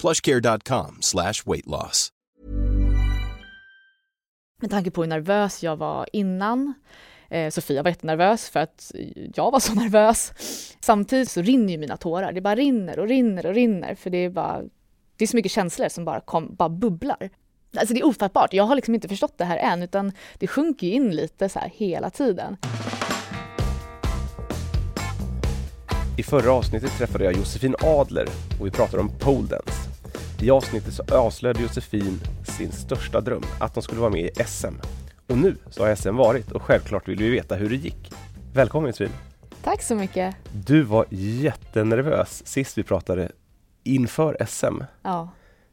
plushcare.com slash weight loss. Med tanke på hur nervös jag var innan. Eh, Sofia var jättenervös för att jag var så nervös. Samtidigt så rinner ju mina tårar. Det bara rinner och rinner och rinner för det är bara det är så mycket känslor som bara, kom, bara bubblar. Alltså det är ofattbart. Jag har liksom inte förstått det här än utan det sjunker in lite så här hela tiden. I förra avsnittet träffade jag Josefin Adler och vi pratade om poledance. I avsnittet så avslöjade Josefin sin största dröm, att de skulle vara med i SM. Och nu så har SM varit och självklart vill vi veta hur det gick. Välkommen Josefin! Tack så mycket! Du var jättenervös sist vi pratade inför SM. Ja.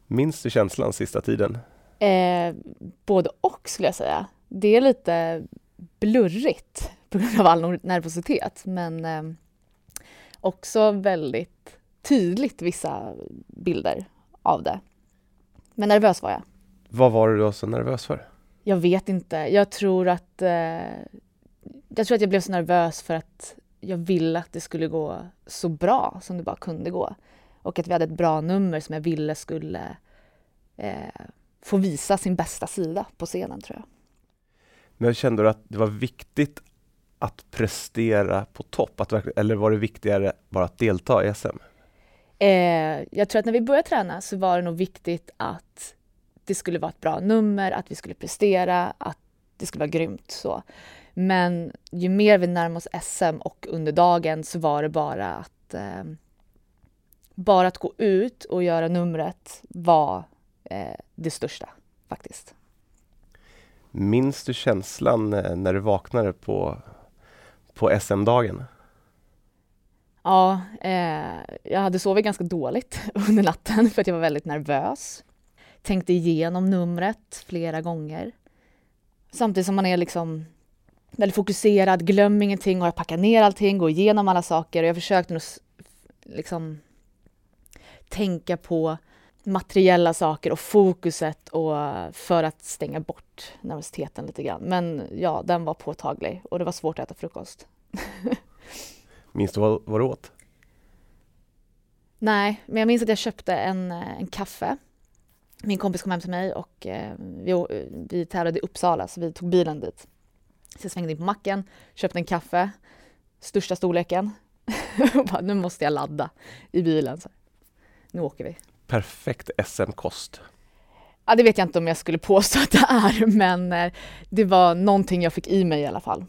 Minns du känslan sista tiden? Eh, både och skulle jag säga. Det är lite blurrigt på grund av all nervositet men eh, också väldigt tydligt vissa bilder av det. Men nervös var jag. Vad var du då så nervös för? Jag vet inte. Jag tror att eh, jag tror att jag blev så nervös för att jag ville att det skulle gå så bra som det bara kunde gå. Och att vi hade ett bra nummer som jag ville skulle eh, få visa sin bästa sida på scenen tror jag. Men kände du att det var viktigt att prestera på topp? Att, eller var det viktigare bara att delta i SM? Eh, jag tror att när vi började träna så var det nog viktigt att det skulle vara ett bra nummer, att vi skulle prestera, att det skulle vara grymt. Så. Men ju mer vi närmade oss SM och under dagen så var det bara att eh, bara att gå ut och göra numret var eh, det största faktiskt. Minns du känslan eh, när du vaknade på, på SM-dagen? Ja, eh, jag hade sovit ganska dåligt under natten för att jag var väldigt nervös. Tänkte igenom numret flera gånger. Samtidigt som man är liksom väldigt fokuserad, glöm ingenting, har packat ner allting, går igenom alla saker. Och jag försökte nog liksom tänka på materiella saker och fokuset och för att stänga bort nervositeten lite grann. Men ja, den var påtaglig och det var svårt att äta frukost. Minns du vad, vad du åt? Nej, men jag minns att jag köpte en, eh, en kaffe. Min kompis kom hem till mig och eh, vi, vi tävlade i Uppsala så vi tog bilen dit. Så jag svängde in på macken, köpte en kaffe, största storleken. och bara, nu måste jag ladda i bilen. Så nu åker vi. Perfekt SM-kost. Ja, det vet jag inte om jag skulle påstå att det är, men eh, det var någonting jag fick i mig i alla fall.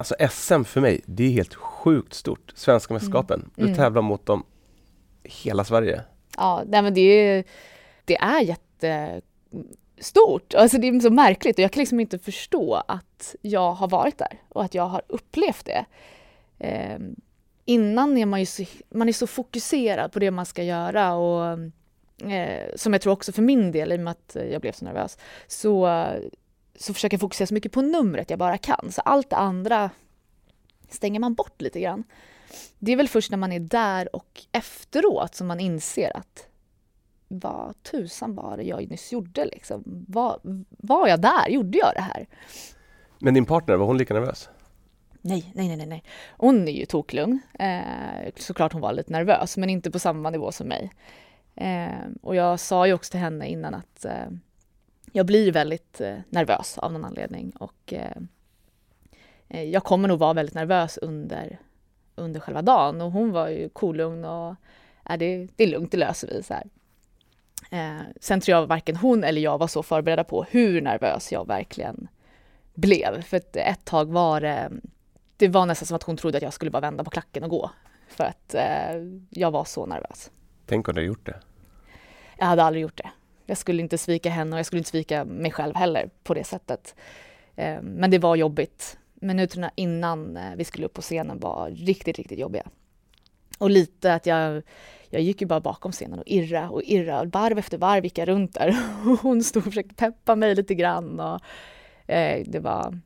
Alltså SM för mig, det är helt sjukt stort. Svenska mästerskapen. Mm. Du mm. tävlar mot dem hela Sverige. Ja, nej, men det är, det är jättestort. Alltså det är så märkligt och jag kan liksom inte förstå att jag har varit där och att jag har upplevt det. Eh, innan är man ju så, man är så fokuserad på det man ska göra och eh, som jag tror också för min del, i och med att jag blev så nervös, så, så försöker jag fokusera så mycket på numret jag bara kan. Så allt det andra stänger man bort lite grann. Det är väl först när man är där och efteråt som man inser att vad tusan var det jag nyss gjorde liksom? Var, var jag där? Gjorde jag det här? Men din partner, var hon lika nervös? Nej, nej, nej, nej. Hon är ju toklugn. Eh, såklart hon var lite nervös, men inte på samma nivå som mig. Eh, och jag sa ju också till henne innan att eh, jag blir väldigt eh, nervös av någon anledning och eh, eh, jag kommer nog vara väldigt nervös under, under själva dagen och hon var ju kolugn och äh, det, det är lugnt, det löser vi. Så här. Eh, sen tror jag varken hon eller jag var så förberedda på hur nervös jag verkligen blev. För ett, ett tag var det, det var nästan som att hon trodde att jag skulle bara vända på klacken och gå. För att eh, jag var så nervös. Tänk om du hade gjort det? Jag hade aldrig gjort det. Jag skulle inte svika henne och jag skulle inte svika mig själv heller på det sättet. Eh, men det var jobbigt. Minuterna innan eh, vi skulle upp på scenen var riktigt, riktigt jobbiga. Och lite att jag, jag gick ju bara bakom scenen och irra och irra. Varv efter varv gick jag runt där hon stod och försökte peppa mig lite grann. Och, eh, det var...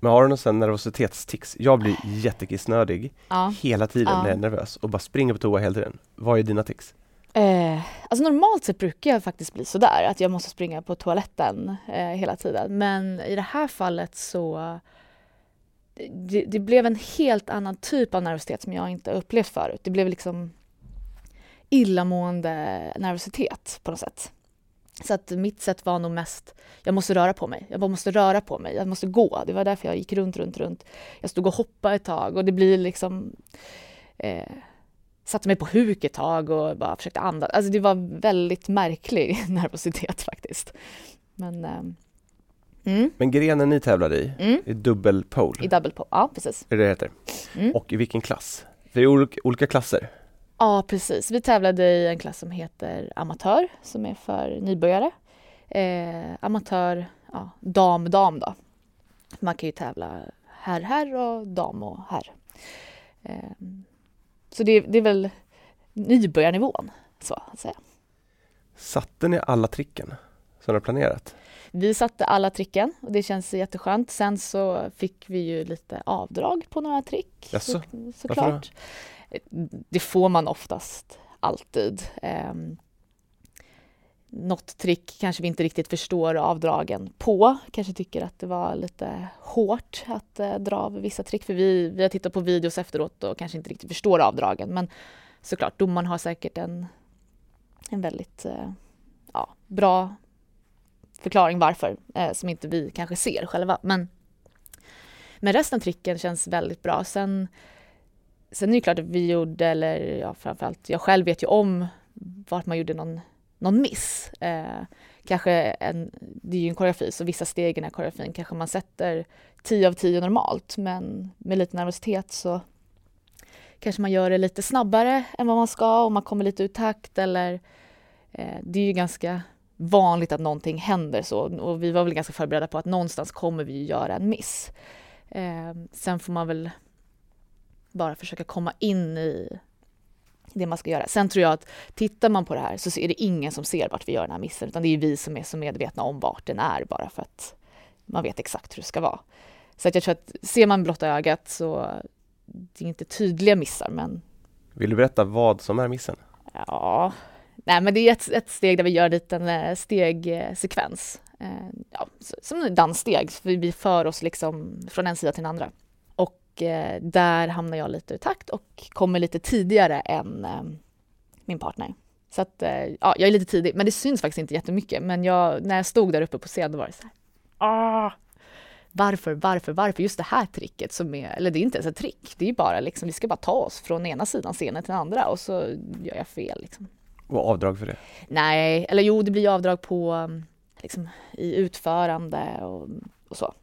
Men har du någon sån nervositetstics? Jag blir jättekissnödig Ja. hela tiden Ja. när jag är nervös och bara springer på toa hela tiden. Vad är dina tics? Eh, alltså normalt sett brukar jag faktiskt bli sådär, att jag måste springa på toaletten eh, hela tiden. Men i det här fallet så det, det blev en helt annan typ av nervositet som jag inte upplevt förut. Det blev liksom illamående nervositet på något sätt. Så att mitt sätt var nog mest, jag måste röra på mig, jag bara måste röra på mig, jag måste gå. Det var därför jag gick runt, runt, runt. Jag stod och hoppade ett tag och det blir liksom eh, satte mig på huk ett tag och bara försökte andas. Alltså det var väldigt märklig nervositet faktiskt. Men eh, mm, Men grenen ni tävlade i, mm, är dubbel pole, i double pole, ja precis. är det det heter? Mm. Och i vilken klass? Det är olika, olika klasser. Ja precis, vi tävlade i en klass som heter amatör som är för nybörjare. Eh, amatör, ja, dam, dam då. Man kan ju tävla herr, herr och dam och herr. Eh, så det, det är väl nybörjarnivån så att säga. Satte ni alla tricken som har planerat? Vi satte alla tricken och det känns jätteskönt. Sen så fick vi ju lite avdrag på några trick. Så, såklart. Det får man oftast alltid. Um, något trick kanske vi inte riktigt förstår avdragen på. Kanske tycker att det var lite hårt att eh, dra av vissa trick. För vi, vi har tittat på videos efteråt och kanske inte riktigt förstår avdragen. Men såklart, domaren har säkert en, en väldigt eh, ja, bra förklaring varför, eh, som inte vi kanske ser själva. Men, men resten av tricken känns väldigt bra. Sen, sen är det klart att vi gjorde, eller ja, framförallt jag själv vet ju om vart man gjorde någon, någon miss. Eh, kanske en, det är ju en koreografi, så vissa steg i den här koreografin kanske man sätter 10 av 10 normalt, men med lite nervositet så kanske man gör det lite snabbare än vad man ska och man kommer lite ur takt eller eh, det är ju ganska vanligt att någonting händer så och vi var väl ganska förberedda på att någonstans kommer vi göra en miss. Eh, sen får man väl bara försöka komma in i det man ska göra. Sen tror jag att tittar man på det här så är det ingen som ser vart vi gör den här missen utan det är vi som är så medvetna om vart den är bara för att man vet exakt hur det ska vara. Så att jag tror att ser man blotta ögat så det är inte tydliga missar men Vill du berätta vad som är missen? Ja, nej men det är ett, ett steg där vi gör en liten eh, stegsekvens. Eh, ja, s- som danssteg, för vi för oss liksom från en sida till den andra. Och eh, där hamnar jag lite ur takt och kommer lite tidigare än eh, min partner. Så att, eh, ja, jag är lite tidig, men det syns faktiskt inte jättemycket. Men jag, när jag stod där uppe på scen, då var det så här, ah! Varför, varför, varför just det här tricket som är, eller det är inte ens ett trick, det är bara liksom, vi ska bara ta oss från ena sidan scenen till den andra och så gör jag fel liksom. Och avdrag för det? Nej, eller jo, det blir avdrag på liksom, i utförande och, och så.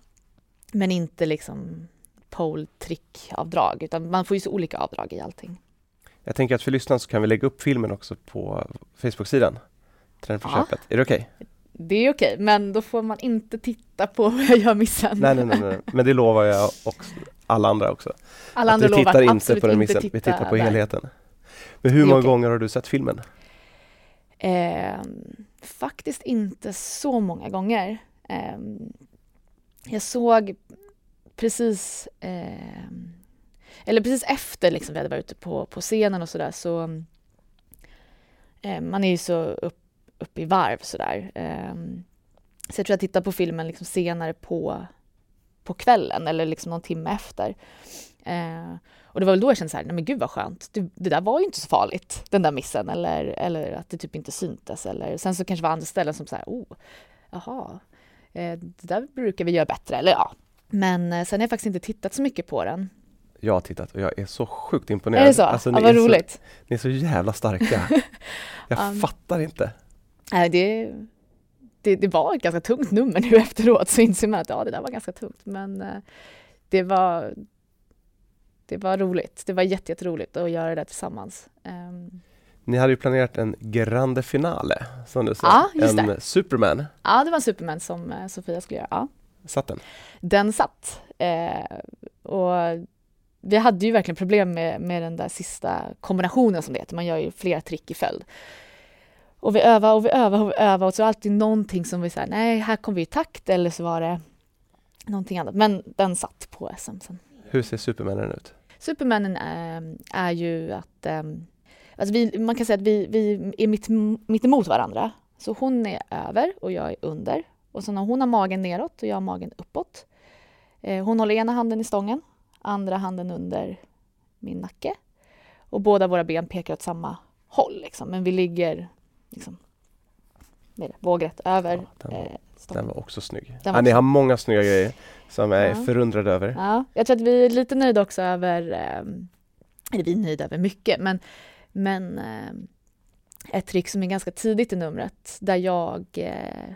Men inte liksom pole trick-avdrag, utan man får ju så olika avdrag i allting. Jag tänker att för lyssnarna så kan vi lägga upp filmen också på Facebook-sidan. Träna för Ja. köpet. Är det okej? Det är okej, men då får man inte titta på vad jag gör missen. Nej, nej, nej, nej, men det lovar jag och alla andra också. Alla andra vi lovar tittar att inte på den missen, vi tittar på där. helheten. Men hur många okej. gånger har du sett filmen? Ehm, faktiskt inte så många gånger. Ehm, jag såg precis, eh, eller precis efter liksom vi hade varit ute på, på scenen och sådär så eh, man är ju så upp, upp i varv sådär. Eh, så jag tror jag tittade på filmen liksom senare på, på kvällen eller liksom någon timme efter. Eh, och det var väl då jag kände så här, nej men gud vad skönt, det, det där var ju inte så farligt, den där missen, eller, eller att det typ inte syntes. Eller, sen så kanske det var andra ställen som så här, oh, jaha, eh, det där brukar vi göra bättre, eller ja. Men eh, sen har jag faktiskt inte tittat så mycket på den. Jag har tittat och jag är så sjukt imponerad. Är det så? Alltså, ja, vad är så, roligt. ni är så jävla starka. Jag Um, fattar inte. Nej, det, det, det var ett ganska tungt nummer nu efteråt så inser man att ja, det där var ganska tungt. Men eh, det var, det var roligt. Det var jätte, jätteroligt att göra det tillsammans. Ehm, Ni hade ju planerat en grande finale, som du sa. Ja, en det. Superman. ja, det var en Superman som eh, Sofia skulle göra. Ja. Satt den? Den satt. Eh, och vi hade ju verkligen problem med, med den där sista kombinationen som det heter. Man gör ju flera trick i följd. Och vi övade och vi övade och vi övade och så var det alltid någonting som vi sa, nej, här kom vi i takt eller så var det någonting annat. Men den satt på SM sen. Hur ser Supermanen ut? Supermannen är, är ju att eh, alltså vi, man kan säga att vi, vi är mitt, mitt emot varandra. Så hon är över och jag är under. Och så när hon har magen neråt och jag har magen uppåt. Eh, hon håller ena handen i stången, andra handen under min nacke. Och båda våra ben pekar åt samma håll, liksom. men vi ligger liksom, det, vågrätt över Ja, den var- eh. Den var också snygg. Den Ja, var ni har många snygga grejer som jag är Ja. förundrad över. Ja, jag tror att vi är lite nöjda också över, eh, eller vi är nöjda över mycket, men, men eh, ett trick som är ganska tidigt i numret där jag, eh,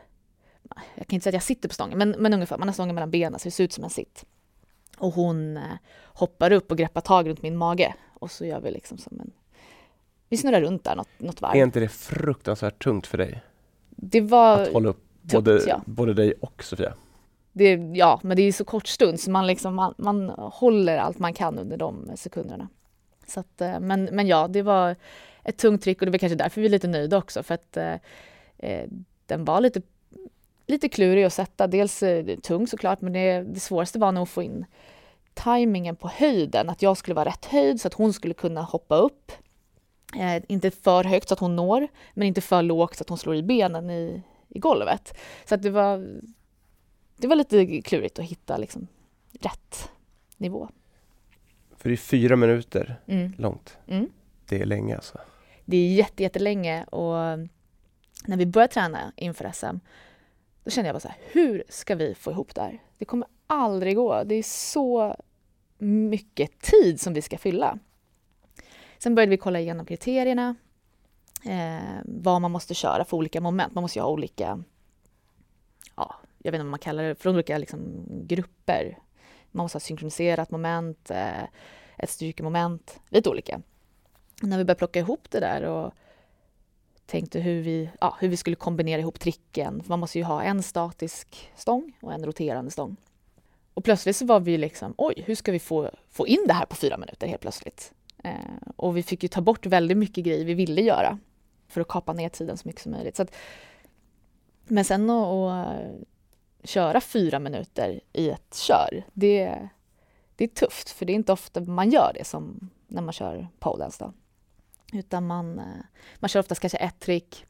jag kan inte säga att jag sitter på stången, men, men ungefär, man har stången mellan benen så det ser ut som en sitt. Och hon eh, hoppar upp och greppar tag runt min mage och så gör vi liksom som en, vi snurrar runt där något, något varv. Är inte det fruktansvärt tungt för dig? Det var, Att hålla upp tungt, både, ja. både dig och Sofia? det, ja, men det är så kort stund så man, liksom, man, man håller allt man kan under de sekunderna. Så att, eh, men, men ja, det var ett tungt trick och det var kanske därför vi är lite nöjda också för att eh, eh, den var lite, lite klurig att sätta. Dels eh, tung såklart, men det, det svåraste var nog att få in tajmingen på höjden, att jag skulle vara rätt höjd så att hon skulle kunna hoppa upp. Eh, inte för högt så att hon når, men inte för lågt så att hon slår i benen i, i golvet. Så att det var det var lite klurigt att hitta liksom rätt nivå. För det är fyra minuter Mm. långt. Mm. Det är länge alltså. Det är jätte, jättelänge och när vi började träna inför SM då kände jag bara så här, hur ska vi få ihop det här? Det kommer aldrig gå. Det är så mycket tid som vi ska fylla. Sen började vi kolla igenom kriterierna, eh, vad man måste köra för olika moment. Man måste ju ha olika, ja, jag vet inte vad man kallar det, från olika liksom, grupper. Man måste ha synkroniserat moment, eh, ett styrkemoment, lite olika. När vi började plocka ihop det där och tänkte hur vi, ja, hur vi skulle kombinera ihop tricken. Man måste ju ha en statisk stång och en roterande stång. Och plötsligt så var vi liksom, oj, hur ska vi få, få in det här på fyra minuter helt plötsligt? Eh, och vi fick ju ta bort väldigt mycket grejer vi ville göra för att kapa ner tiden så mycket som möjligt. Så att, men sen att, att eh, köra fyra minuter i ett kör, det, det är tufft för det är inte ofta man gör det som när man kör poledance. Utan man, eh, man kör oftast kanske ett trick,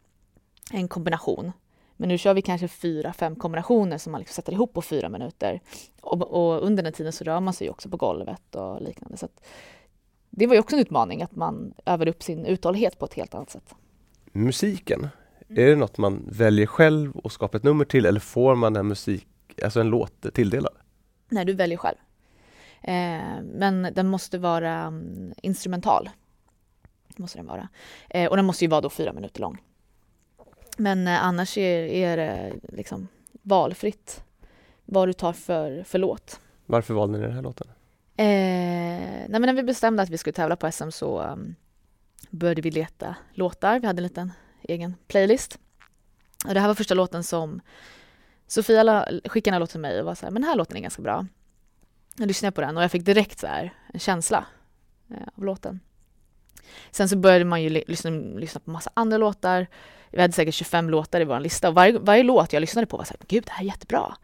en kombination. Men nu kör vi kanske fyra, fem kombinationer som man liksom sätter ihop på fyra minuter. Och, och under den tiden så rör man sig också på golvet och liknande. Så det var ju också en utmaning att man övar upp sin uthållighet på ett helt annat sätt. Musiken, är det något man väljer själv och skapar ett nummer till eller får man en musik, alltså en låt tilldelad? Nej, du väljer själv. Eh, men den måste vara mm, instrumental. Måste den vara. Eh, och den måste ju vara då fyra minuter lång. Men eh, annars är, är det liksom valfritt vad du tar för, för låt. Varför valde ni den här låten? Eh, nej, men när vi bestämde att vi skulle tävla på SM så um, började vi leta låtar. Vi hade en liten egen playlist. Och det här var första låten som Sofia la, skickade en låt till mig och var så här, men den här låten är ganska bra. Jag lyssnade på den och jag fick direkt så här en känsla eh, av låten. Sen så började man ju li- lyssna, på massa andra låtar. Vi hade säkert 25 låtar i vår lista och varje, varje låt jag lyssnade på var så här, gud det här är jättebra.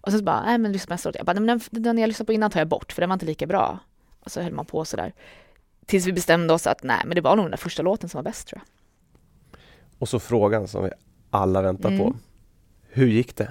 Och sen så bara, nej men lyssna på nästa låt. Jag bara, men den, den jag lyssnade på innan tar jag bort för den var inte lika bra. Och så höll man på sådär. Tills vi bestämde oss att nej men det var nog den där första låten som var bäst tror jag. Och så frågan som vi alla väntar Mm. på. Hur gick det?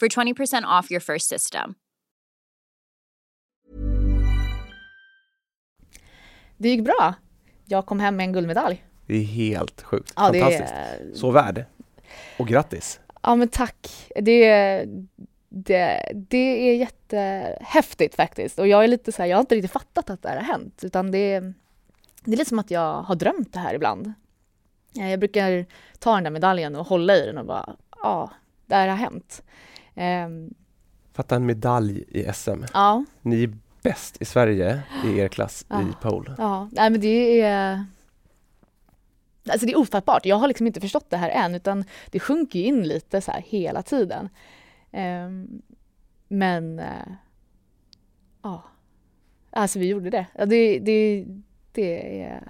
for 20% off your first system. Det gick bra. Jag kom hem med en guldmedalj. Det är helt sjukt. Ja, det Fantastiskt. är- Så värd. Och grattis. Ja men tack. Det, det, det är jättehäftigt faktiskt. Och jag är lite så här, jag har inte riktigt fattat att det här har hänt. Utan det, det är lite som att jag har drömt det här ibland. Jag brukar ta den där medaljen och hålla i den och bara, ja, det här har hänt. Ehm, Fatta en medalj i SM. ja, Ni är bäst i Sverige i er klass Ja. i pole. ja, nej men det är Alltså det är ofattbart. Jag har liksom inte förstått det här än utan det sjunker ju in lite så här hela tiden. Ehm, men eh, ja, alltså vi gjorde det. Det, det, det är...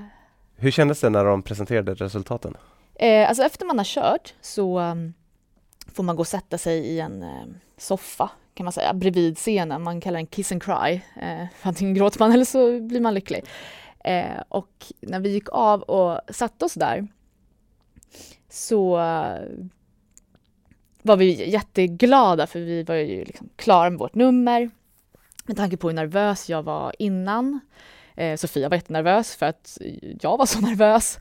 Hur kändes det när de presenterade resultaten? Eh, alltså efter man har kört så um, får man gå och sätta sig i en eh, soffa kan man säga, bredvid scenen. Man kallar den kiss and cry. Eh, antingen gråter man eller så blir man lycklig. Eh, och när vi gick av och satte oss där så eh, var vi jätteglada för vi var ju liksom klara med vårt nummer. Med tanke på hur nervös jag var innan. Eh, Sofia var jättenervös för att jag var så nervös.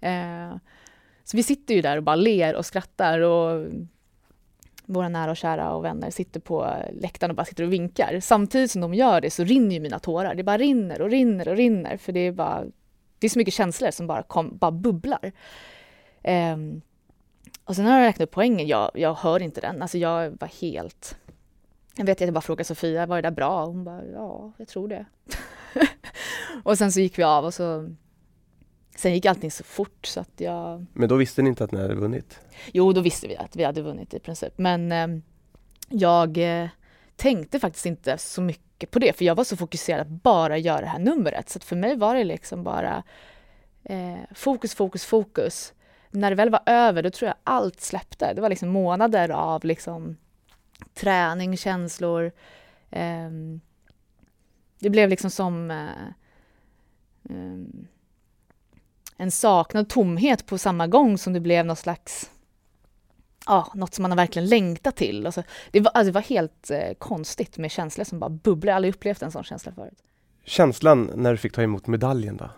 Eh, så vi sitter ju där och bara ler och skrattar och våra nära och kära och vänner sitter på läktaren och bara sitter och vinkar. Samtidigt som de gör det så rinner ju mina tårar. Det bara rinner och rinner och rinner för det är bara det är så mycket känslor som bara, kom, bara bubblar. Um, och sen har jag räknat upp poängen, jag, jag hör inte den. Alltså jag var helt... Jag vet att jag bara frågade Sofia, var det där bra? Hon bara, ja, jag tror det. och sen så gick vi av och så... Sen gick allting så fort så att jag... Men då visste ni inte att ni hade vunnit? Jo, då visste vi att vi hade vunnit i princip. Men eh, jag eh, tänkte faktiskt inte så mycket på det, för jag var så fokuserad att bara göra det här numret. Så att för mig var det liksom bara eh, fokus, fokus, fokus. När det väl var över, då tror jag allt släppte. Det var liksom månader av liksom träning, känslor. ehm, det blev liksom som eh, ehm, en saknad tomhet på samma gång som det blev någon slags ja, något som man har verkligen längtat till. Alltså, det, var, alltså, det var helt eh, konstigt med känslor som bara bubblar. Jag har aldrig upplevt en sån känsla förut. Känslan när du fick ta emot medaljen då?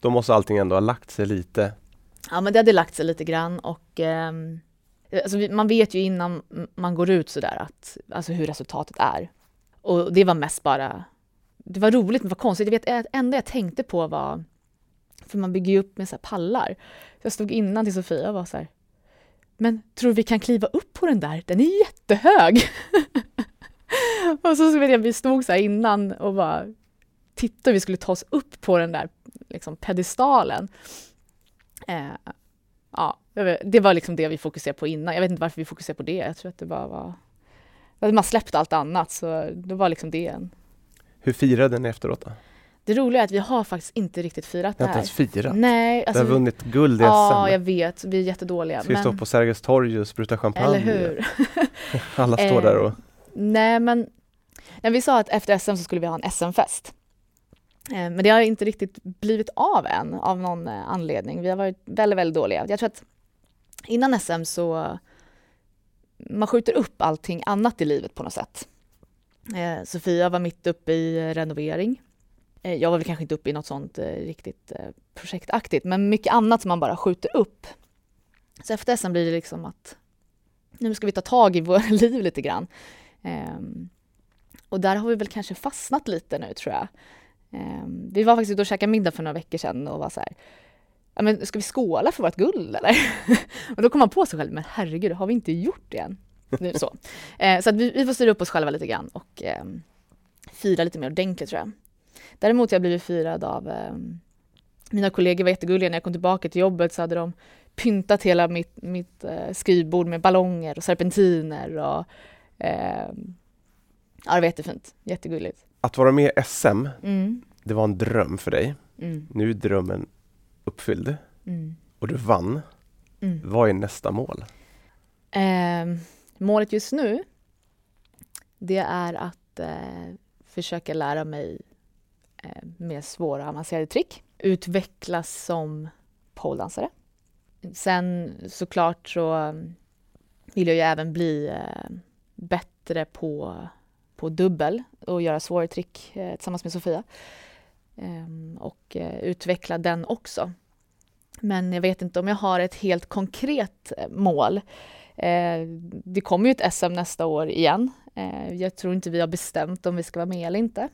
Då måste allting ändå ha lagt sig lite. Ja, men det hade lagt sig lite grann och ehm, alltså, man vet ju innan man går ut sådär att, alltså hur resultatet är. Och det var mest bara, det var roligt men det var konstigt. Jag vet, det enda jag tänkte på var, för man bygger ju upp med så här pallar. Jag stod innan till Sofia och var så här, men tror du vi kan kliva upp på den där? Den är jättehög! och så vet jag, vi stod så här innan och bara tittade, vi skulle ta oss upp på den där liksom, pedestalen. Eh, ja, det var liksom det vi fokuserade på innan. Jag vet inte varför vi fokuserade på det. Jag tror att det bara var... Man släppte allt annat, så det var liksom det. Hur firade ni efteråt då? Det roliga är att vi har faktiskt inte riktigt firat det här. Inte ens firat? Nej. Alltså, du har vunnit guld i SM. Ja, jag vet. Vi är jättedåliga. Ska vi men... stå på Sergels torg och spruta champagne? Eller hur? Alla står där och... Eh, nej, men när vi sa att efter SM så skulle vi ha en SM-fest. Eh, men det har inte riktigt blivit av än av någon eh, anledning. Vi har varit väldigt, väldigt dåliga. Jag tror att innan SM så man skjuter upp allting annat i livet på något sätt. Sofia var mitt uppe i renovering Eh, Eh, jag var väl kanske inte uppe i något sånt eh, riktigt eh, projektaktigt, men mycket annat som man bara skjuter upp. Så efter SM blir det liksom att nu ska vi ta tag i våra liv lite grann. Ehm, och där har vi väl kanske fastnat lite nu tror jag. Ehm, vi var faktiskt ute och käkade middag för några veckor sedan och var så här, ja men ska vi skåla för vårt guld eller? och då kom man på sig själv, men herregud, har vi inte gjort det än? så ehm, så att vi, vi får styra upp oss själva lite grann och fira lite mer ordentligt tror jag. Däremot har jag blivit firad av eh, mina kollegor var jättegulliga. När jag kom tillbaka till jobbet så hade de pyntat hela mitt, mitt eh, skrivbord med ballonger och serpentiner och eh, ja, det var jättefint. Jättegulligt. Att vara med i SM, mm. det var en dröm för dig. Mm. Nu är drömmen uppfylld mm. och du vann. Mm. Vad är nästa mål? Eh, målet just nu, det är att eh, försöka lära mig Eh, med svåra avancerade trick. Utvecklas som poledansare. Sen såklart så vill jag ju även bli eh, bättre på, på dubbel och göra svårare trick eh, tillsammans med Sofia. Ehm, och utveckla den också. Men jag vet inte om jag har ett helt konkret mål. Det kommer ju ett SM nästa år igen. Jag tror inte vi har bestämt om vi ska vara med eller inte.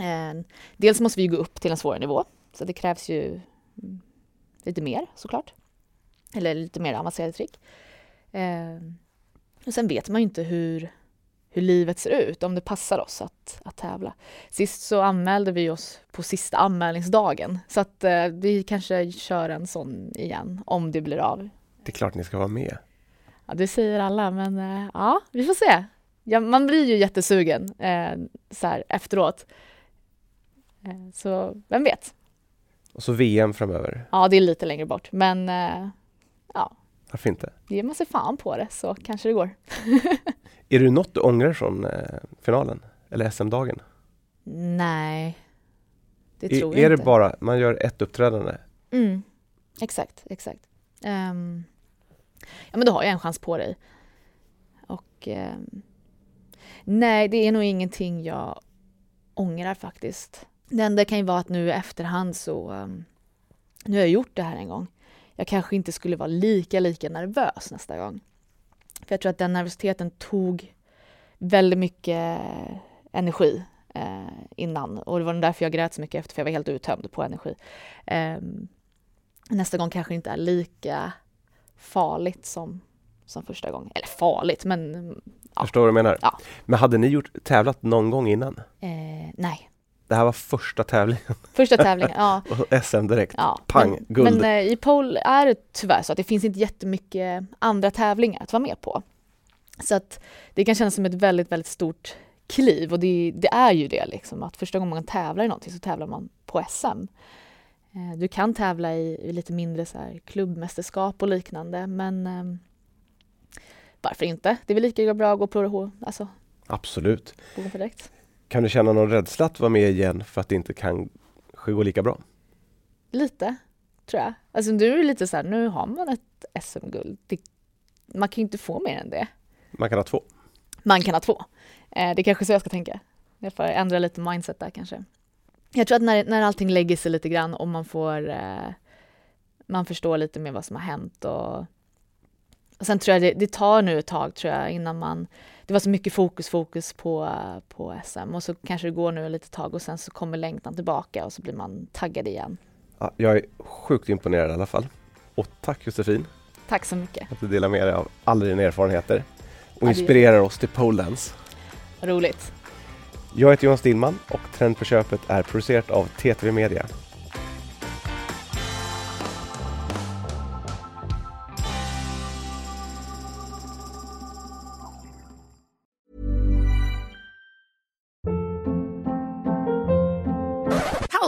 Eh, dels måste vi gå upp till en svårare nivå, så det krävs ju mm, lite mer såklart. Eller lite mer avancerade trick. Eh, och sen vet man ju inte hur, hur livet ser ut, om det passar oss att, att tävla. Sist så anmälde vi oss på sista anmälningsdagen, så att eh, vi kanske kör en sån igen, om det blir av. Det är klart ni ska vara med. Ja, det säger alla, men ja, vi får se. Ja, man blir ju jättesugen eh, så här, efteråt. Eh, så vem vet? Och så VM framöver? Ja, det är lite längre bort, men eh, ja. Varför inte? Ger man sig fan på det så kanske det går. är det något du ångrar från eh, finalen eller SM-dagen? Nej, det är, tror jag är inte. Är det bara, man gör ett uppträdande? Mm, exakt, exakt. Um, ja men då har jag en chans på dig. Och um, nej, det är nog ingenting jag ångrar faktiskt. Det enda kan ju vara att nu i efterhand så... Um, nu har jag gjort det här en gång. Jag kanske inte skulle vara lika, lika nervös nästa gång. För jag tror att den nervositeten tog väldigt mycket energi eh, innan. Och det var därför jag grät så mycket efter, för jag var helt uttömd på energi. Eh, nästa gång kanske inte är lika farligt som, som första gången. Eller farligt, men Ja. Förstår vad du menar? Ja. Men hade ni gjort, tävlat någon gång innan? Eh, nej. Det här var första tävlingen? Första tävlingen, ja. och SM direkt, ja. pang, men, guld. Men eh, i pole är det tyvärr så att det finns inte jättemycket andra tävlingar att vara med på. Så att det kan kännas som ett väldigt, väldigt stort kliv och det, det är ju det liksom att första gången man tävlar i någonting så tävlar man på SM. Eh, du kan tävla i, i lite mindre så här klubbmästerskap och liknande men ehm, varför inte? Det är väl lika bra att gå på alltså, Absolut. Gå direkt. Kan du känna någon rädsla att vara med igen för att det inte kan gå lika bra? Lite, tror jag. Alltså nu är lite så här, nu har man ett SM-guld. Man kan ju inte få mer än det. Man kan ha två. Man kan ha två. Eh, det är kanske så jag ska tänka. Jag får ändra lite mindset där kanske. Jag tror att när, när allting lägger sig lite grann och man får eh, man förstår lite mer vad som har hänt och och sen tror jag det, det, tar nu ett tag tror jag innan man... Det var så mycket fokus, fokus på, på SM och så kanske det går nu ett litet tag och sen så kommer längtan tillbaka och så blir man taggad igen. Ja, jag är sjukt imponerad i alla fall. Och tack Josefin! Tack så mycket! Att du delar med dig av alla dina erfarenheter och inspirerar oss till poledance. roligt. Jag heter Johan Stillman och Trend på köpet är producerat av TTV Media.